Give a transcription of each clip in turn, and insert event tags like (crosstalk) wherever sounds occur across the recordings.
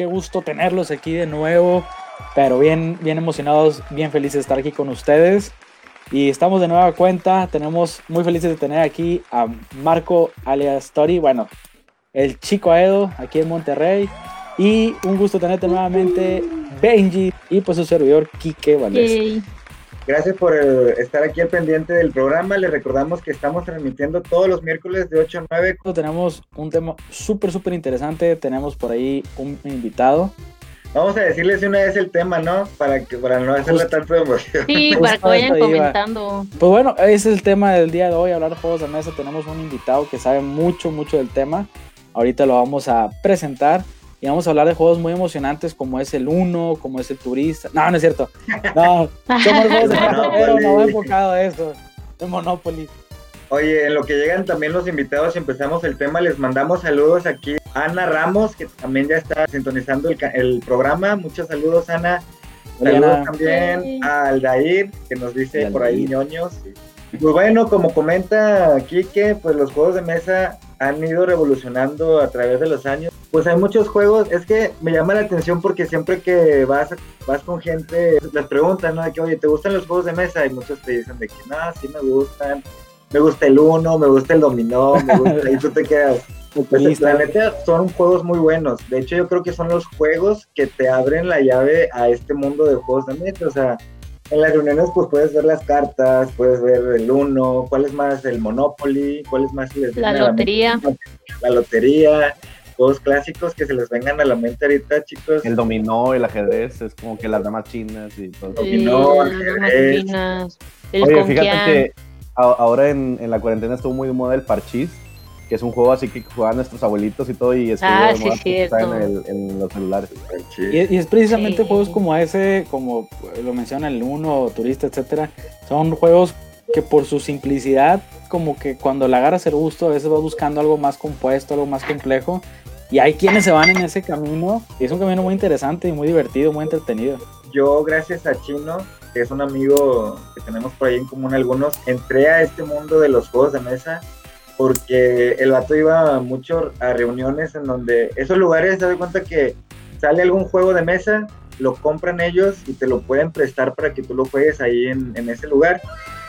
qué gusto tenerlos aquí de nuevo, pero bien, bien emocionados, bien felices de estar aquí con ustedes. Y estamos de nueva cuenta, tenemos muy felices de tener aquí a Marco alias Tori, bueno, el chico Aedo aquí en Monterrey. Y un gusto tenerte nuevamente, Benji, y pues su servidor, Kike Valdés. Gracias por eh, estar aquí al pendiente del programa. Les recordamos que estamos transmitiendo todos los miércoles de 8 a 9. Tenemos un tema súper, súper interesante. Tenemos por ahí un invitado. Vamos a decirles una vez el tema, ¿no? Para que para no hacerle tanto emoción. Sí, (laughs) para que vayan comentando. Pues bueno, ese es el tema del día de hoy, hablar de juegos de mesa. Tenemos un invitado que sabe mucho, mucho del tema. Ahorita lo vamos a presentar y vamos a hablar de juegos muy emocionantes como es el Uno, como es el Turista. No, no es cierto. No, (laughs) somos juegos de pero no enfocado a eso. De Monopoly. Oye, en lo que llegan también los invitados y empezamos el tema, les mandamos saludos aquí a Ana Ramos, que también ya está sintonizando el, programa. Muchos saludos, Ana. Saludos también a Aldair, que nos dice por ahí ñoños. Pues bueno, como comenta Kike, pues los juegos de mesa han ido revolucionando a través de los años. Pues hay muchos juegos, es que me llama la atención porque siempre que vas, vas con gente, les preguntan, ¿no? De que, oye, ¿te gustan los juegos de mesa? Y muchos te dicen de que, no, sí me gustan, me gusta el uno, me gusta el dominó, me gusta, y tú te quedas. (laughs) Pues, la neta son juegos muy buenos. De hecho, yo creo que son los juegos que te abren la llave a este mundo de juegos de mesa. O sea, en las reuniones pues puedes ver las cartas, puedes ver el uno, cuál es más el Monopoly, cuál es más la lotería. La, lotería, juegos clásicos que se les vengan a la mente ahorita, chicos. El dominó, el ajedrez, es como que las damas chinas y todo. dominó, el ajedrez. Oye, fíjate que ahora en, en, la cuarentena estuvo muy de moda el parchís, que es un juego así que jugaban nuestros abuelitos y todo, y es ah, sí, en, en, los celulares. Y, es precisamente juegos como ese, como lo menciona el Uno, Turista, etcétera, son juegos que por su simplicidad, como que cuando le agarras el gusto, a veces vas buscando algo más compuesto, algo más complejo, y hay quienes se van en ese camino, y es un camino muy interesante y muy divertido, muy entretenido. Yo, gracias a Chino, que es un amigo que tenemos por ahí en común algunos, entré a este mundo de los juegos de mesa porque el vato iba mucho a reuniones en donde esos lugares se da cuenta que sale algún juego de mesa, lo compran ellos y te lo pueden prestar para que tú lo juegues ahí en, ese lugar.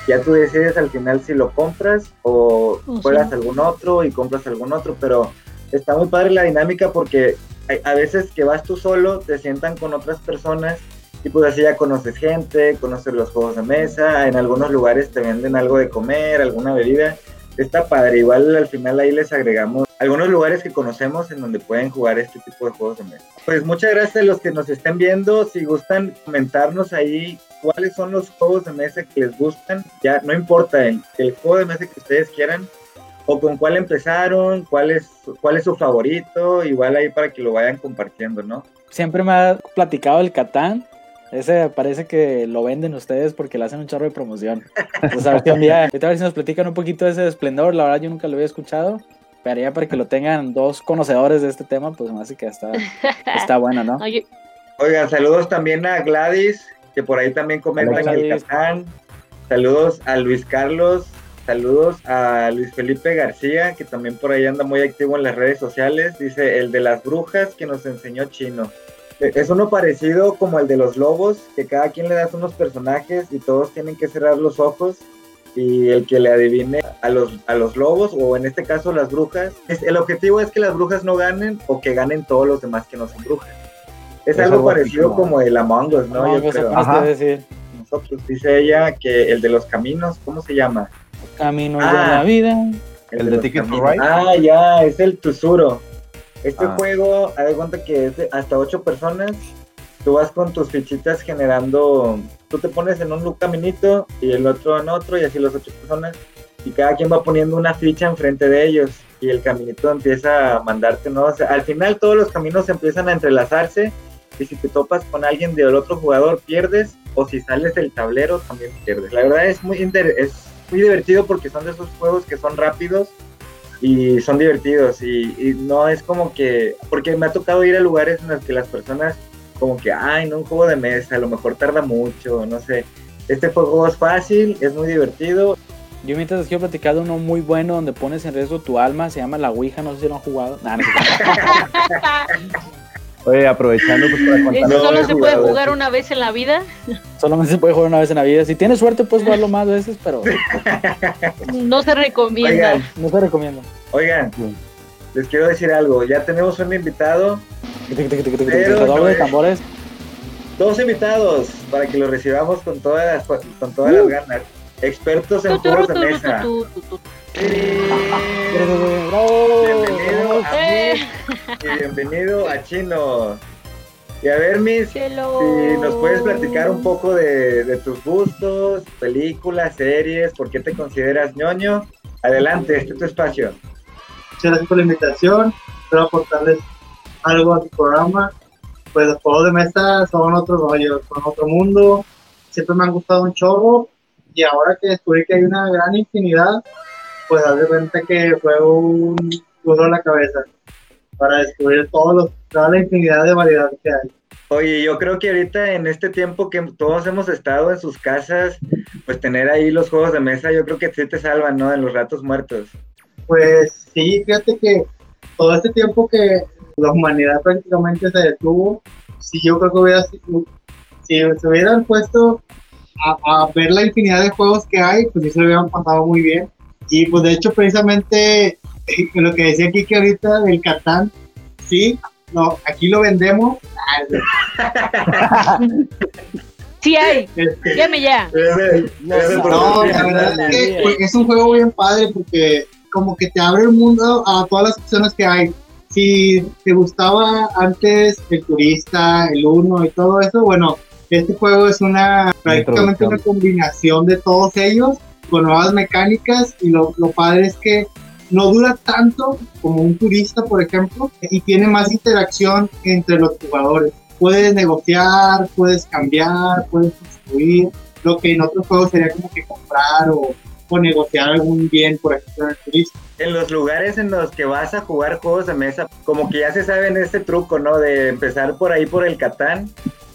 Ya tú decides al final si lo compras o juegas algún otro y compras algún otro, pero está muy padre la dinámica porque a veces que vas tú solo, te sientan con otras personas y pues así ya conoces gente, conoces los juegos de mesa, en algunos lugares te venden algo de comer, alguna bebida. Está padre, igual al final ahí les agregamos algunos lugares que conocemos en donde pueden jugar este tipo de juegos de mesa. Pues muchas gracias a los que nos estén viendo, si gustan comentarnos ahí cuáles son los juegos de mesa que les gustan, ya no importa el, el juego de mesa que ustedes quieran, o con cuál empezaron, cuál es, cuál es su favorito, igual ahí para que lo vayan compartiendo, ¿no? Siempre me ha platicado el Catán, ese parece que lo venden ustedes porque le hacen un chorro de promoción. Pues a ver si día, a ver si nos platican un poquito de ese esplendor. La verdad, yo nunca lo había escuchado. Pero ya para que lo tengan dos conocedores de este tema, pues más que está, está bueno, ¿no? Oigan, saludos también a Gladys, que por ahí también comentan el Catán. Saludos a Luis Carlos. Saludos a Luis Felipe García, que también por ahí anda muy activo en las redes sociales. Dice el de las brujas que nos enseñó chino. Es uno parecido como el de los lobos, que cada quien le das unos personajes y todos tienen que cerrar los ojos y el que le adivine a los, a los lobos o en este caso las brujas, es, el objetivo es que las brujas no ganen o que ganen todos los demás que no son brujas. Es, algo parecido como el Among Us, ¿no? Yo creo. Decir. Nosotros, dice ella que el de los caminos, ¿cómo se llama? Caminos de ah, la vida. El, de, Ticket for Ride. Ah, ya, es el Tusuro. Este ah. juego, haz de cuenta que es de hasta ocho personas. Tú vas con tus fichitas generando. Tú te pones en un caminito y el otro en otro, y así las ocho personas. Y cada quien va poniendo una ficha enfrente de ellos. Y el caminito empieza a mandarte, ¿no? O sea, al final todos los caminos empiezan a entrelazarse. Y si te topas con alguien del otro jugador, pierdes. O si sales del tablero, también pierdes. La verdad es muy, es muy divertido porque son de esos juegos que son rápidos y son divertidos y, no es como que, porque me ha tocado ir a lugares en los que las personas como que, ay, no, un juego de mesa, a lo mejor tarda mucho, no sé. Este juego es fácil, es muy divertido. Yo mientras les quiero platicar de uno muy bueno donde pones en riesgo tu alma, se llama La Ouija, no sé si lo han jugado. (laughs) Oye, aprovechando pues para contar. ¿Eso solo se puede jugar una vez en la vida? Solamente se puede jugar una vez en la vida. Si tienes suerte, puedes jugarlo más veces, pero (laughs) No se recomienda. Oigan, no te recomiendo. oigan, les quiero decir algo. Ya tenemos un invitado, Pero Doble no de es- tambores. dos invitados, para que los recibamos con todas las, con todas las ganas. Expertos en juegos de mesa. Bienvenido a Eh. Miss y bienvenido a Chino. Y a ver, Miss, Hello. si nos puedes platicar un poco de, de tus gustos, películas, series, por qué te consideras ñoño. Adelante, este es tu espacio. Muchas gracias por la invitación. Espero aportarles algo a tu programa. Pues los juegos de mesa son otro rollo, son otro mundo. Siempre me han gustado un chorro. Y ahora que descubrí que hay una gran infinidad, pues haz de cuenta que fue un duro a la cabeza para descubrir todos los, toda la infinidad de variedades que hay. Oye, yo creo que ahorita en este tiempo que todos hemos estado en sus casas, pues tener ahí los juegos de mesa, yo creo que sí te salvan, ¿no? En los ratos muertos. Pues sí, fíjate que todo este tiempo que la humanidad prácticamente se detuvo, sí yo creo que hubiera sido- si se hubieran puesto a, a ver la infinidad de juegos que hay, pues sí se lo hubieran pasado muy bien. Y pues de hecho precisamente (laughs) lo que decía aquí que ahorita del Catán, sí, no, aquí lo vendemos. (laughs) Sí hay. Este, Llame ya. No, la verdad es que pues, es un juego bien padre porque como que te abre el mundo a todas las opciones que hay. Si te gustaba antes el turista, el uno y todo eso, bueno, este juego es una prácticamente una combinación de todos ellos con nuevas mecánicas y lo, lo padre es que no dura tanto como un turista, por ejemplo, y tiene más interacción entre los jugadores. Puedes negociar, puedes cambiar, puedes construir, lo que en otros juegos sería como que comprar o, o negociar algún bien, por ejemplo, en el turista. En los lugares en los que vas a jugar juegos de mesa, como que ya se saben este truco, ¿no? De empezar por ahí por el Catán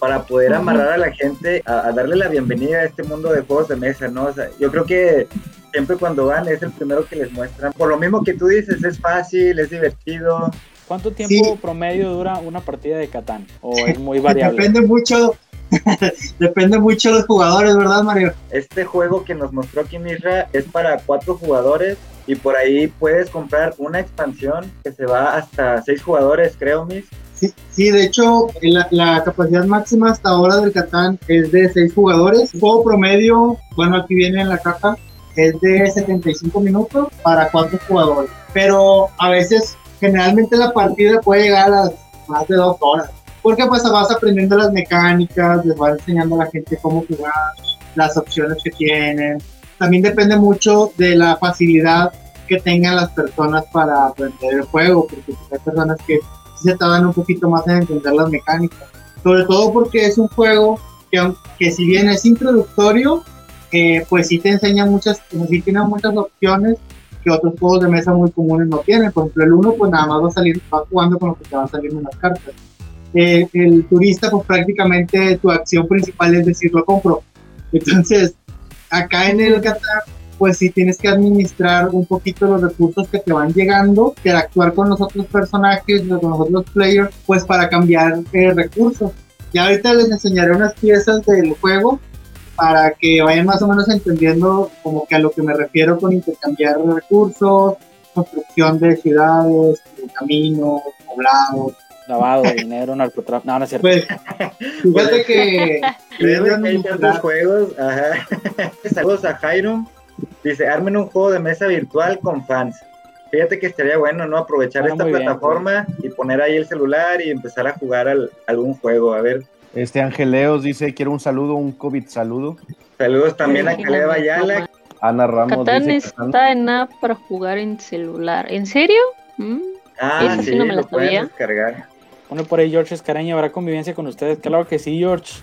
para poder amarrar a la gente a, a darle la bienvenida a este mundo de juegos de mesa, ¿no? O sea, yo creo que siempre cuando van es el primero que les muestran. Por lo mismo que tú dices, es fácil, es divertido. ¿Cuánto tiempo Sí. promedio dura una partida de Catán? ¿O es muy variable? Depende mucho, (laughs) depende mucho de los jugadores, ¿verdad, Mario? Este juego que nos mostró aquí Misra es para cuatro jugadores y por ahí puedes comprar una expansión que se va hasta seis jugadores, creo, Miss. Sí, sí, de hecho, la, la capacidad máxima hasta ahora del Catán es de 6 jugadores. El juego promedio, bueno, aquí viene en la caja, es de 75 minutos para 4 jugadores. Pero a veces, generalmente la partida puede llegar a las más de 2 horas. Porque pues vas aprendiendo las mecánicas, les vas enseñando a la gente cómo jugar, las opciones que tienen. También depende mucho de la facilidad que tengan las personas para aprender el juego, porque pues, hay personas que se tardan un poquito más en entender las mecánicas. Sobre todo porque es un juego que, que si bien es introductorio, eh, pues sí te enseña muchas, sí tiene muchas opciones que otros juegos de mesa muy comunes no tienen. Por ejemplo, el uno pues nada más va a salir, va jugando con lo que te va a salir en las cartas. Eh, el turista pues prácticamente tu acción principal es decir lo compro. Entonces, acá en el Qatar pues sí tienes que administrar un poquito los recursos que te van llegando, interactuar con los otros personajes, con los otros players, pues para cambiar eh, recursos. Ya ahorita les enseñaré unas piezas del juego para que vayan más o menos entendiendo como que a lo que me refiero con intercambiar recursos, construcción de ciudades, de caminos, poblados. Lavado de dinero, narcotráfico. No, no es cierto. Pues (laughs) fíjate que (laughs) tantos juegos. Ajá. (laughs) Saludos a Jairo. Dice, armen un juego de mesa virtual con fans. Fíjate que estaría bueno, ¿no? Aprovechar Ah, esta muy bien, plataforma y poner ahí el celular y empezar a jugar al- algún juego. A ver, Este Angeleos dice, quiero un saludo, un COVID saludo. saludos también a Sí, Caleb no, Ayala. Ana Ramos Catán dice, Catán. está en app para jugar en celular. ¿En serio? ¿Mm? Ah, sí sí, no me la lo pueden sabía. descargar. Pone por ahí George Escaraña, ¿habrá convivencia con ustedes? Claro que sí, George.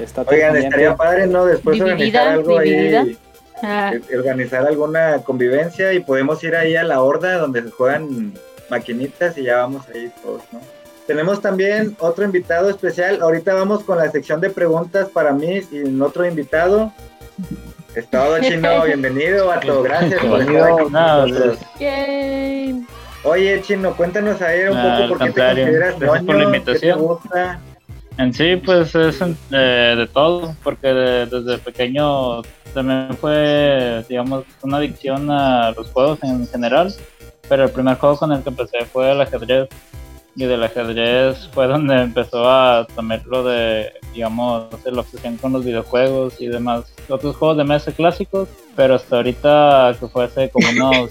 Está todo Oigan, pendiente. estaría padre, ¿no? Después Dividida, organizar algo dividida. ahí. Ah, eh, Organizar alguna convivencia y podemos ir ahí a la horda donde se juegan maquinitas y ya vamos ahí todos, ¿no? Tenemos también otro invitado especial. Ahorita vamos con la sección de preguntas para mí y otro invitado. Estado chino, (laughs) bienvenido, Vato. Gracias por estar aquí con Nada, nosotros. yay. Oye, Chino, cuéntanos ahí un poco al por qué te consideras Gracias por la te invitación. gusta. En sí, pues es eh, de todo, porque de- desde pequeño también fue, digamos, una adicción a los juegos en general, pero el primer juego con el que empecé fue el ajedrez, y del ajedrez fue donde empezó a tomar lo de, digamos, la obsesión con los videojuegos y demás, otros juegos de mesa clásicos, pero hasta ahorita, que fue hace como (laughs) unos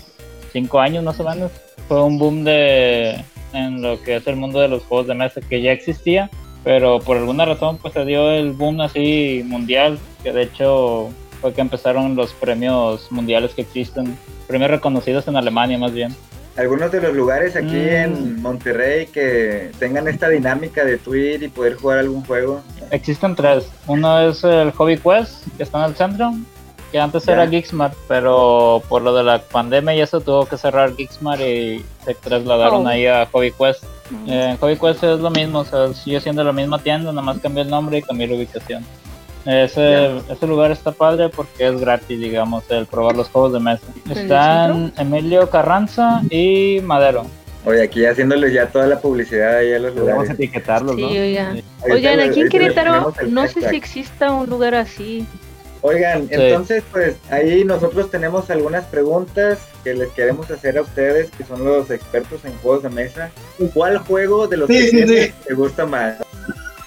5 años más o menos, fue un boom de en lo que es el mundo de los juegos de mesa que ya existía, pero por alguna razón pues se dio el boom así mundial, que de hecho fue que empezaron los premios mundiales que existen, premios reconocidos en Alemania más bien. Algunos de los lugares aquí Mm. en Monterrey que tengan esta dinámica de ir y poder jugar algún juego. Existen tres, uno es el Hobby Quest, que está en el centro, que antes Ya. era Geeksmart, pero por lo de la pandemia y eso tuvo que cerrar Geeksmart y se trasladaron Oh. ahí a Hobby Quest. Mm. Eh, en Hobby Quest es lo mismo, o sea, sigue siendo la misma tienda, nada más cambió el nombre y cambió la ubicación. Ese, ese lugar está padre porque es gratis, digamos, el probar los juegos de mesa. ¿El Están Emilio Carranza y Madero. Oye, aquí haciéndoles ya toda la publicidad ahí a los Podemos lugares. etiquetarlos, Sí, ¿no? oigan. Oigan, aquí en Querétaro no sé si exista un lugar así. Oigan, Sí. entonces pues ahí nosotros tenemos algunas preguntas que les queremos hacer a ustedes, que son los expertos en juegos de mesa. ¿Cuál juego de los Sí, que sí. te gusta más?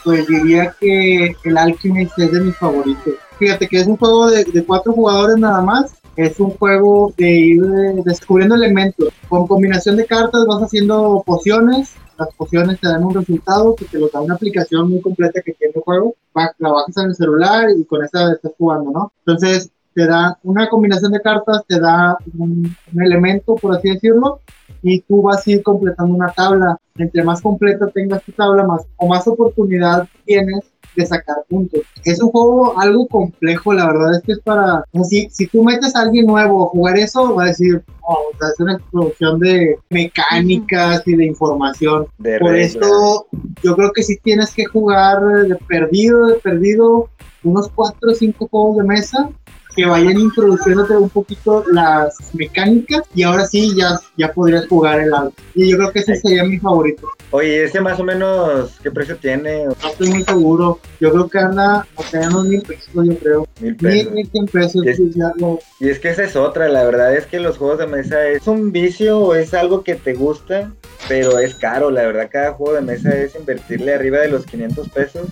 Pues diría que el Alchemist es de mis favoritos. Fíjate que es un juego de, de cuatro jugadores nada más. Es un juego de ir eh, descubriendo elementos. Con combinación de cartas vas haciendo pociones. Las pociones te dan un resultado que te lo da una aplicación muy completa que tiene el juego. Va- la bajas en el celular y con esa estás jugando, ¿no? Entonces te da una combinación de cartas, te da un, elemento, por así decirlo, y tú vas a ir completando una tabla. Entre más completa tengas tu tabla, más o más oportunidad tienes de sacar puntos. Es un juego algo complejo, la verdad es que es para, si, si tú metes a alguien nuevo a jugar eso, va a decir, o sea, es una explosión de mecánicas y de información. De Por eso yo creo que sí tienes que jugar de perdido, de perdido, unos 4 o 5 juegos de mesa que vayan introduciéndote un poquito las mecánicas y ahora sí ya, ya podrías jugar el alto. Y yo creo que ese sería mi favorito. Oye, ¿ese más o menos qué precio tiene? No estoy muy seguro. Yo creo que anda, o sea, unos mil pesos, yo creo. Mil Mil, pesos. mil cien pesos. Es- sí, ya lo- Y es que esa es otra, la verdad es que los juegos de mesa es un vicio o es algo que te gusta, pero es caro, la verdad cada juego de mesa es invertirle arriba de los 500 pesos,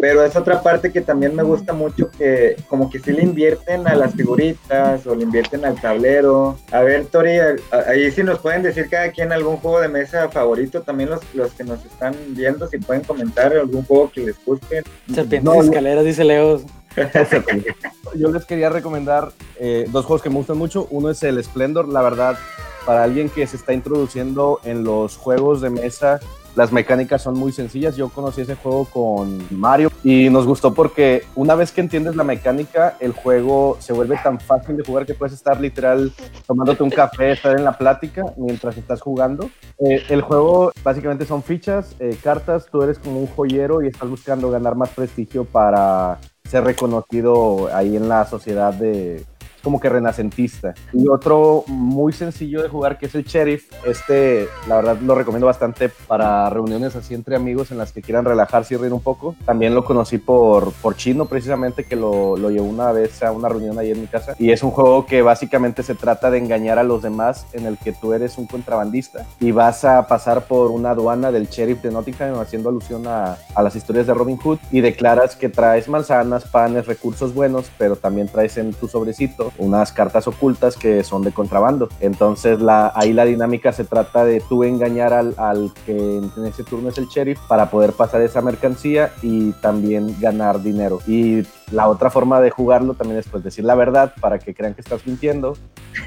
pero es otra parte que también me gusta mucho que como que sí le invierten a las figuritas o le invierten al tablero. A ver, Tori, ahí sí nos pueden decir cada quien algún juego de mesa favorito, también los, los que nos están viendo, si pueden comentar algún juego que les guste. Serpientes no. escaleras, dice Leo. (laughs) Yo les quería recomendar eh, dos juegos que me gustan mucho. Uno es el Splendor, la verdad, para alguien que se está introduciendo en los juegos de mesa, las mecánicas son muy sencillas. Yo conocí ese juego con Mario y nos gustó porque una vez que entiendes la mecánica, el juego se vuelve tan fácil de jugar que puedes estar literal tomándote un café, estar en la plática mientras estás jugando. Eh, el juego básicamente son fichas, eh, cartas, tú eres como un joyero y estás buscando ganar más prestigio para ser reconocido ahí en la sociedad de como que renacentista. Y otro muy sencillo de jugar que es el Sheriff. Este, la verdad, lo recomiendo bastante para reuniones así entre amigos en las que quieran relajarse y reír un poco. También lo conocí por, por Chino, precisamente, que lo, lo llevó una vez a una reunión ahí en mi casa. Y es un juego que básicamente se trata de engañar a los demás, en el que tú eres un contrabandista y vas a pasar por una aduana del Sheriff de Nottingham haciendo alusión a, a las historias de Robin Hood y declaras que traes manzanas, panes, recursos buenos, pero también traes en tu sobrecito unas cartas ocultas que son de contrabando. Entonces la, ahí la dinámica se trata de tú engañar al, al que en ese turno es el sheriff para poder pasar esa mercancía y también ganar dinero. Y la otra forma de jugarlo también es pues decir la verdad para que crean que estás mintiendo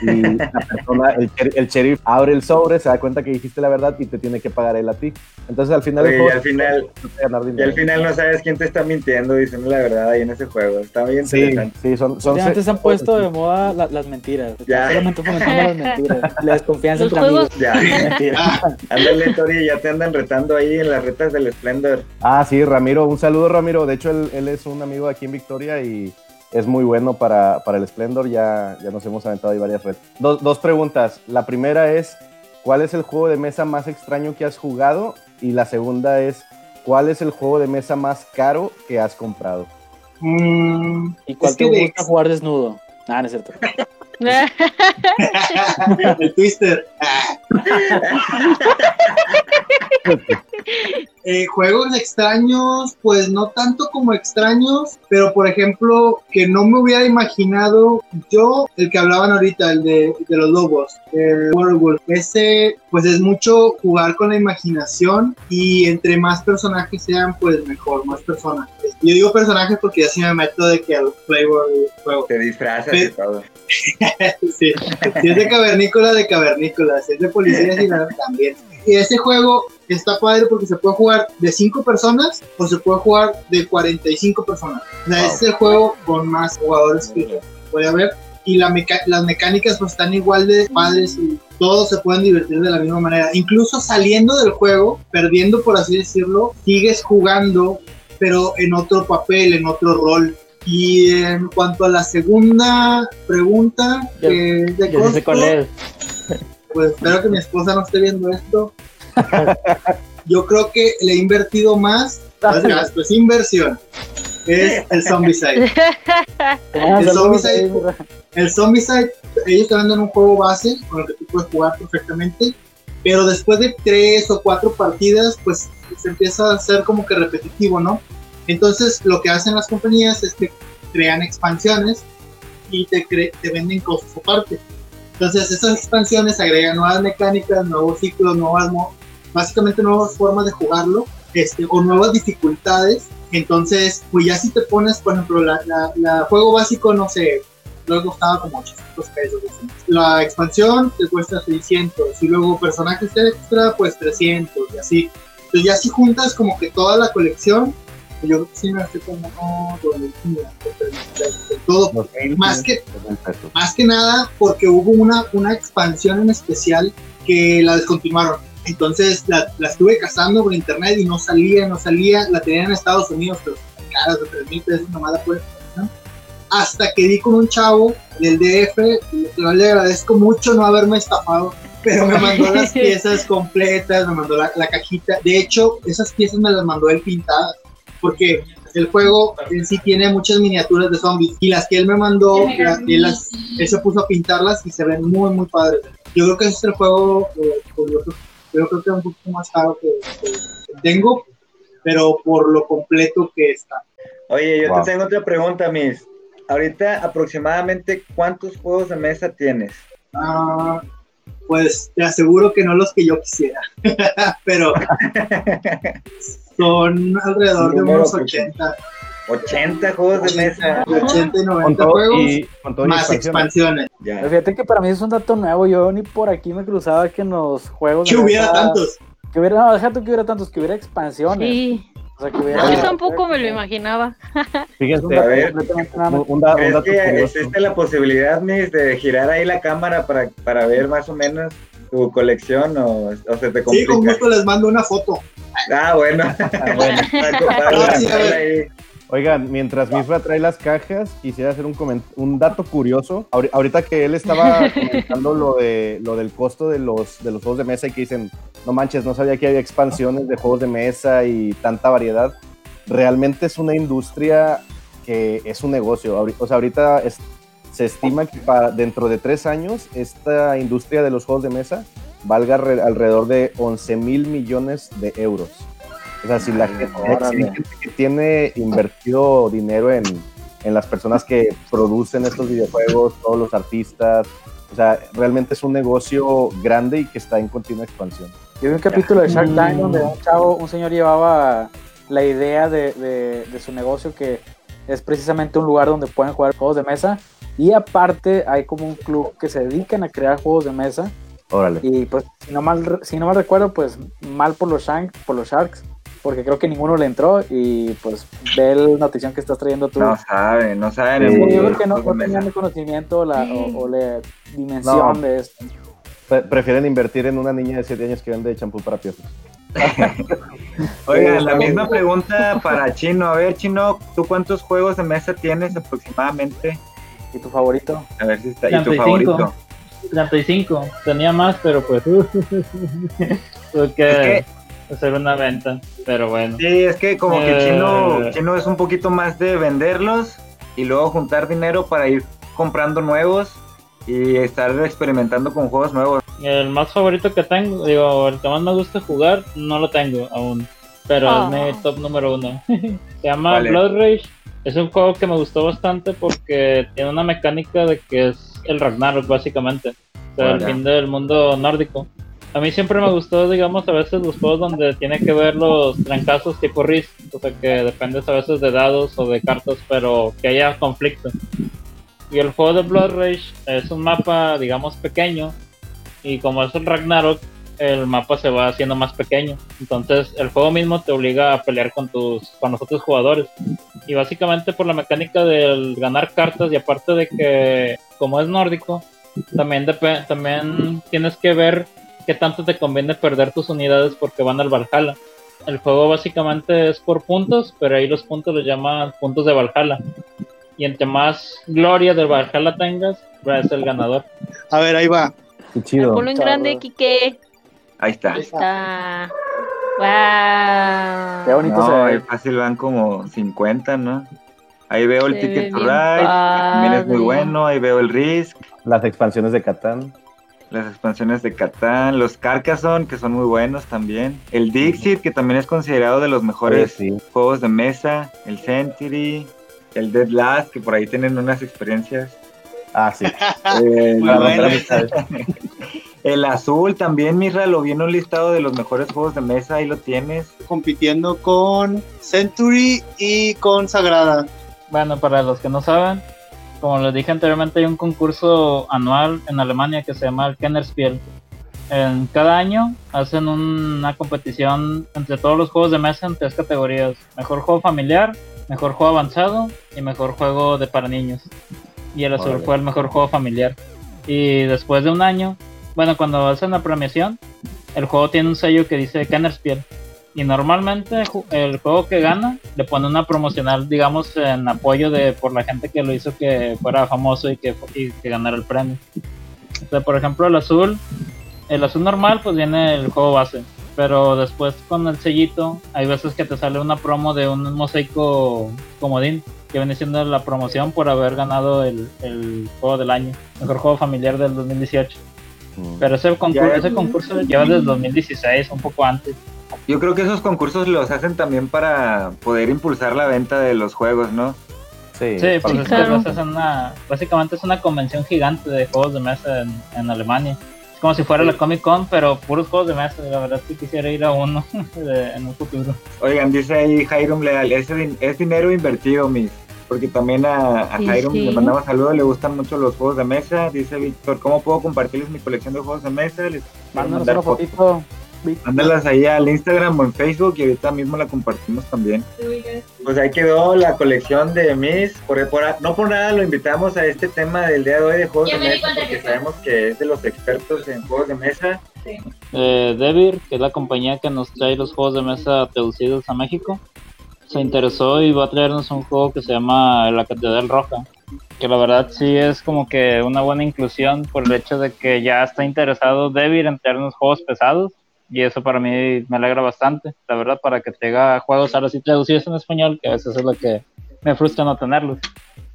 y (laughs) la persona, el, sheriff- el sheriff abre el sobre, se da cuenta que dijiste la verdad y te tiene que pagar él a ti. Entonces al final, Oye, y al final, y al final no sabes quién te está mintiendo diciendo la verdad ahí en ese juego. Está bien Sí, interesante. sí, son, son Últimamente se han puesto de moda la- las mentiras. Ya. solamente fomentando las mentiras. La desconfianza entre amigos. Ya. (laughs) Ándale, Tori, ya te andan retando ahí en las retas del Splendor. Ah, sí, Ramiro, un saludo Ramiro. De hecho, él, él es un amigo aquí en Victoria y es muy bueno para, para el Splendor. Ya, ya nos hemos aventado ahí varias redes. Dos, dos preguntas. La primera es, ¿cuál es el juego de mesa más extraño que has jugado? Y la segunda es, ¿cuál es el juego de mesa más caro que has comprado? Mm, ¿Y cuál es te que de gusta jugar desnudo? Ah, no es cierto. (laughs) el Twister. (laughs) Eh, juegos extraños, pues no tanto como extraños, pero por ejemplo, que no me hubiera imaginado yo, el que hablaban ahorita, el de, de los lobos, el Werewolf, ese pues es mucho jugar con la imaginación y entre más personajes sean, pues mejor, más personajes. Yo digo personajes porque ya sí me meto de que al del juego. Te disfrazas y todo. (laughs) Sí. Si es de cavernícola, de cavernícola. Si es de nada, también. Y ese juego está padre porque se puede jugar de 5 personas o se puede jugar de 45 personas. O sea, Wow. es el juego con más jugadores que puede haber. Y la las mecánicas pues están igual de padres y todos se pueden divertir de la misma manera. Incluso saliendo del juego, perdiendo por así decirlo, sigues jugando, pero en otro papel, en otro rol. Y en cuanto a la segunda pregunta, Ya- que es de Yo sé costo, cuál es. pues espero que mi esposa no esté viendo esto. (laughs) Yo creo que le he invertido más, más gasto, es inversión. Es el Zombicide. Ah, El Zombicide-. El Zombicide, ellos te venden un juego base con el que tú puedes jugar perfectamente, pero después de tres o cuatro partidas, pues se empieza a hacer como que repetitivo, ¿no? Entonces, lo que hacen las compañías es que crean expansiones y te, cre- te venden cosas aparte. Entonces, esas expansiones agregan nuevas mecánicas, nuevos ciclos, nuevas, básicamente nuevas formas de jugarlo, este, o nuevas dificultades. Entonces, pues ya si te pones, por ejemplo, la, la- la juego básico, no sé, luego costaba como 800 pesos. así. La expansión te cuesta 600 y luego personajes extra, pues 300 y así. Entonces ya si juntas como que toda la colección, pues yo creo que sí me hace como unos 2.500 pesos, de todo. Más que-. Más que nada porque hubo una, una expansión en especial que la descontinuaron. Entonces la, la estuve cazando por internet y no salía, no salía. La tenían en Estados Unidos, pero caras de 3 mil pesos nomás la puedes ¿no? Hasta que di con un chavo del DF, yo le agradezco mucho no haberme estafado, pero me mandó las piezas completas, me mandó la, la cajita. De hecho, esas piezas me las mandó él pintadas, porque el juego en sí tiene muchas miniaturas de zombies y las que él me mandó, la- él, las, él se puso a pintarlas y se ven muy, muy padres. Yo creo que ese es el juego, eh, pues, yo, creo, yo creo que es un poquito más caro que, que- que tengo, pero por lo completo que está. Oye, yo Wow. te tengo otra pregunta, Miss. Ahorita, aproximadamente, ¿cuántos juegos de mesa tienes? Ah, pues te aseguro que no los que yo quisiera, (laughs) pero son alrededor de Número unos que- 80, 80 juegos de mesa. 80 y Con 90 todo juegos, y, con todo más expansiones. expansiones. Ya. Fíjate que para mí es un dato nuevo. Yo ni por aquí me cruzaba que en los juegos. Que de hubiera mesa- tantos. Que hubiera, no, déjate que hubiera tantos, que hubiera expansiones. Sí, O sea, que hubiera. yo tampoco me lo imaginaba. (laughs) Fíjense, A ver. un, más. un da- un ¿Crees dato que existe la posibilidad, Miss, de girar ahí la cámara para, para ver más o menos tu colección o, o se te Sí, con complica? gusto les mando una foto. ah, bueno. bueno. (laughs) Para ocuparla, Ah, sí, a ver. ahí. Oigan, mientras Misra trae las cajas, quisiera hacer un, coment- un dato curioso. Ahori- Ahorita que él estaba (laughs) comentando lo, de, lo del costo de los, de los juegos de mesa y que dicen, no manches, no sabía que había expansiones de juegos de mesa y tanta variedad. Realmente es una industria que es un negocio. O sea, ahorita es- se estima que para, dentro de tres años esta industria de los juegos de mesa valga re- alrededor de 11 mil millones de euros. O sea, si la gente, si gente que tiene invertido dinero en, en las personas que producen estos videojuegos, todos los artistas, o sea, realmente es un negocio grande y que está en continua expansión. Yo vi un capítulo de Shark Tank donde un chavo, un señor llevaba la idea de, de- de su negocio que es precisamente un lugar donde pueden jugar juegos de mesa y aparte hay como un club que se dedican a crear juegos de mesa Órale. y pues si no mal, si no mal recuerdo pues mal por los, Shank, por los Sharks porque creo que ninguno le entró y pues ve la notición que estás trayendo tú. No saben, no saben. Sí, el Yo creo que no, no tenían el conocimiento la, o, o la dimensión No. de esto. Pre- prefieren invertir en una niña de 7 años que vende champú para piojos. (laughs) Oigan, la misma pregunta para Chino. A ver, Chino, ¿tú cuántos juegos de mesa tienes aproximadamente? ¿Y tu favorito? A ver si está. ¿Y tu 35. favorito? 35. Tenía más, pero pues (laughs) tuve que hacer una venta. Pero bueno. Sí, es que como que Eh. Chino, Chino es un poquito más de venderlos y luego juntar dinero para ir comprando nuevos y estar experimentando con juegos nuevos. El más favorito que tengo, digo, el que más me gusta jugar, no lo tengo aún. Pero es mi top número uno. (laughs) Se llama. Blood Rage. Es un juego que me gustó bastante porque tiene una mecánica de que es el Ragnarok, básicamente. O sea, el fin del mundo nórdico. A mí siempre me gustó, digamos, a veces los juegos donde tiene que ver los trancazos tipo Risk. O sea, que dependes a veces de dados o de cartas, pero que haya conflicto. Y el juego de Blood Rage es un mapa, digamos, pequeño. Y como es el Ragnarok, el mapa se va haciendo más pequeño. Entonces el juego mismo te obliga a pelear con tus con los otros jugadores. Y básicamente por la mecánica del ganar cartas y aparte de que como es nórdico, también también tienes que ver qué tanto te conviene perder tus unidades porque van al Valhalla. El juego básicamente es por puntos, pero ahí los puntos los llaman puntos de Valhalla. Y entre más gloria del Valhalla tengas, es el ganador. A ver, ahí va. Qué chido. Ponlo en grande, Kike. Ahí está. Ahí está. Qué Wow. bonito No, se ve. fácil van como 50, ¿no? Ahí veo el Se Ticket to Ride, también es muy bueno. Ahí veo el Risk, Las expansiones de Catán. las expansiones de Catán, los Carcassonne, que son muy buenos también. El Dixit, que también es considerado de los mejores sí. juegos de mesa. El Century, el Dead Last, que por ahí tienen unas experiencias. Ah, sí. El, (laughs) Muy bueno. (laughs) el Azul también, Mirra, lo vi en un listado de los mejores juegos de mesa, ahí lo tienes. Compitiendo con Century y con Sagrada. Bueno, para los que no saben, como les dije anteriormente, hay un concurso anual en Alemania que se llama el Kennerspiel. En cada año hacen una competición entre todos los juegos de mesa en tres categorías: mejor juego familiar, mejor juego avanzado y mejor juego de para niños. Y el azul fue el mejor juego familiar. Y después de un año, bueno, cuando hacen la premiación, el juego tiene un sello que dice Kennerspiel. Y normalmente el juego que gana le pone una promocional, digamos, en apoyo de por la gente que lo hizo que fuera famoso y que, y que ganara el premio. O sea, por ejemplo, el azul, el azul normal, pues viene el juego base. Pero después con el sellito, hay veces que te sale una promo de un mosaico comodín, que viene siendo la promoción por haber ganado el, el juego del año, mejor juego familiar del 2018. Mm. Pero ese concurso, Ya- ese concurso lleva desde el 2016, un poco antes. Yo creo que esos concursos los hacen también para poder impulsar la venta de los juegos, ¿no? Sí, Sí, pues para- es claro. que es una, básicamente es una convención gigante de juegos de mesa en, en Alemania. Es como si fuera la Comic Con, pero puros juegos de mesa. La verdad sí quisiera ir a uno (laughs) de- en un futuro. Oigan, dice ahí Jairum Leal, ese din- es dinero invertido, mis. Porque también a, a Sí, Jairum sí. le mandamos saludos, le gustan mucho los juegos de mesa. Dice Víctor, ¿cómo puedo compartirles mi colección de juegos de mesa? Les Mándanos una fotito. Mándalas ahí al Instagram o en Facebook y ahorita mismo la compartimos también. Pues ahí quedó la colección de Miss. Por, por- no por nada lo invitamos a este tema del día de hoy de juegos de mesa porque que sí. sabemos que es de los expertos en juegos de mesa. Eh, Devir, que es la compañía que nos trae los juegos de mesa traducidos a México, se interesó y va a traernos un juego que se llama La Catedral Roja. Que la verdad sí es como que una buena inclusión por el hecho de que ya está interesado Devir en traernos juegos pesados. Y eso para mí me alegra bastante, la verdad, para que tenga juegos ahora sí traducidos en español, que a veces es lo que me frustra no tenerlos.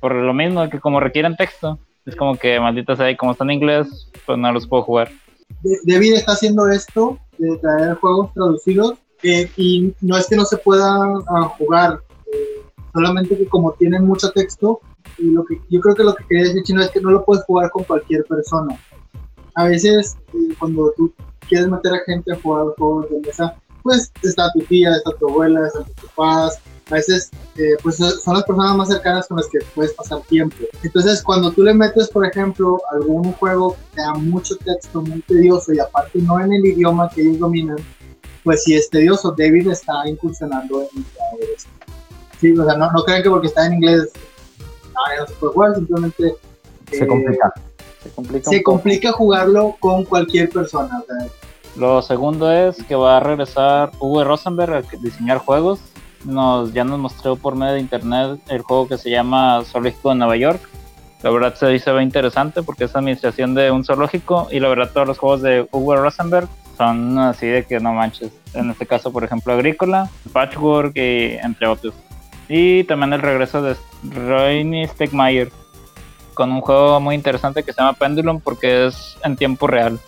Por lo mismo, que como requieren texto, es como que maldita sea, y como están en inglés, pues no los puedo jugar. David está haciendo esto de traer juegos traducidos eh, y no es que no se puedan ah, jugar, eh, solamente que como tienen mucho texto, y lo que yo creo que lo que quería decir Chino es que no lo puedes jugar con cualquier persona. A veces eh, cuando tú quieres meter a gente a jugar juegos de mesa, pues está tu tía, está tu abuela, están tus papás, a veces eh, pues son las personas más cercanas con las que puedes pasar tiempo. Entonces, cuando tú le metes, por ejemplo, algún juego que te da mucho texto, muy tedioso y aparte no en el idioma que ellos dominan, pues sí es tedioso. David está incursionando en esto. Sí, o sea, no, no crean que porque está en inglés no, ya no se puede jugar, simplemente se eh, complica. Se complica se complica jugarlo con cualquier persona. O sea, Lo segundo es que va a regresar Uwe Rosenberg a diseñar juegos. Nos, ya nos mostró por medio de internet el juego que se llama Zoológico de Nueva York. La verdad se dice ve interesante porque es administración de un zoológico y la verdad todos los juegos de Uwe Rosenberg son así de que no manches. En este caso, por ejemplo, Agrícola, Patchwork y entre otros. Y también el regreso de Roy Stegmaier con un juego muy interesante que se llama Pendulum porque es en tiempo real.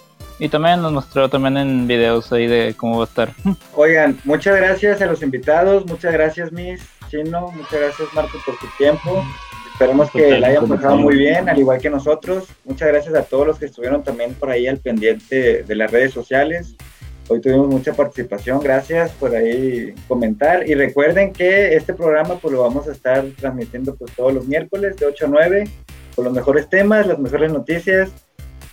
Y también nos mostró también en videos ahí de cómo va a estar. (laughs) Oigan, muchas gracias a los invitados, muchas gracias Miss Chino, muchas gracias Marco por tu tiempo. Esperemos que la hayan pasado muy bien, al igual que nosotros. Muchas gracias a todos los que estuvieron también por ahí al pendiente de las redes sociales. Hoy tuvimos mucha participación, gracias por ahí comentar. Y recuerden que este programa pues lo vamos a estar transmitiendo pues todos los miércoles de 8 a 9 con los mejores temas, las mejores noticias.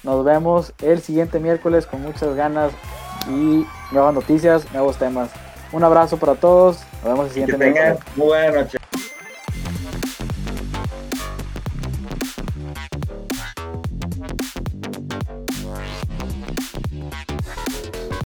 Nos vemos el siguiente miércoles con muchas ganas y nuevas noticias, nuevos temas. Un abrazo para todos. Nos vemos el siguiente que miércoles. muy buena noche.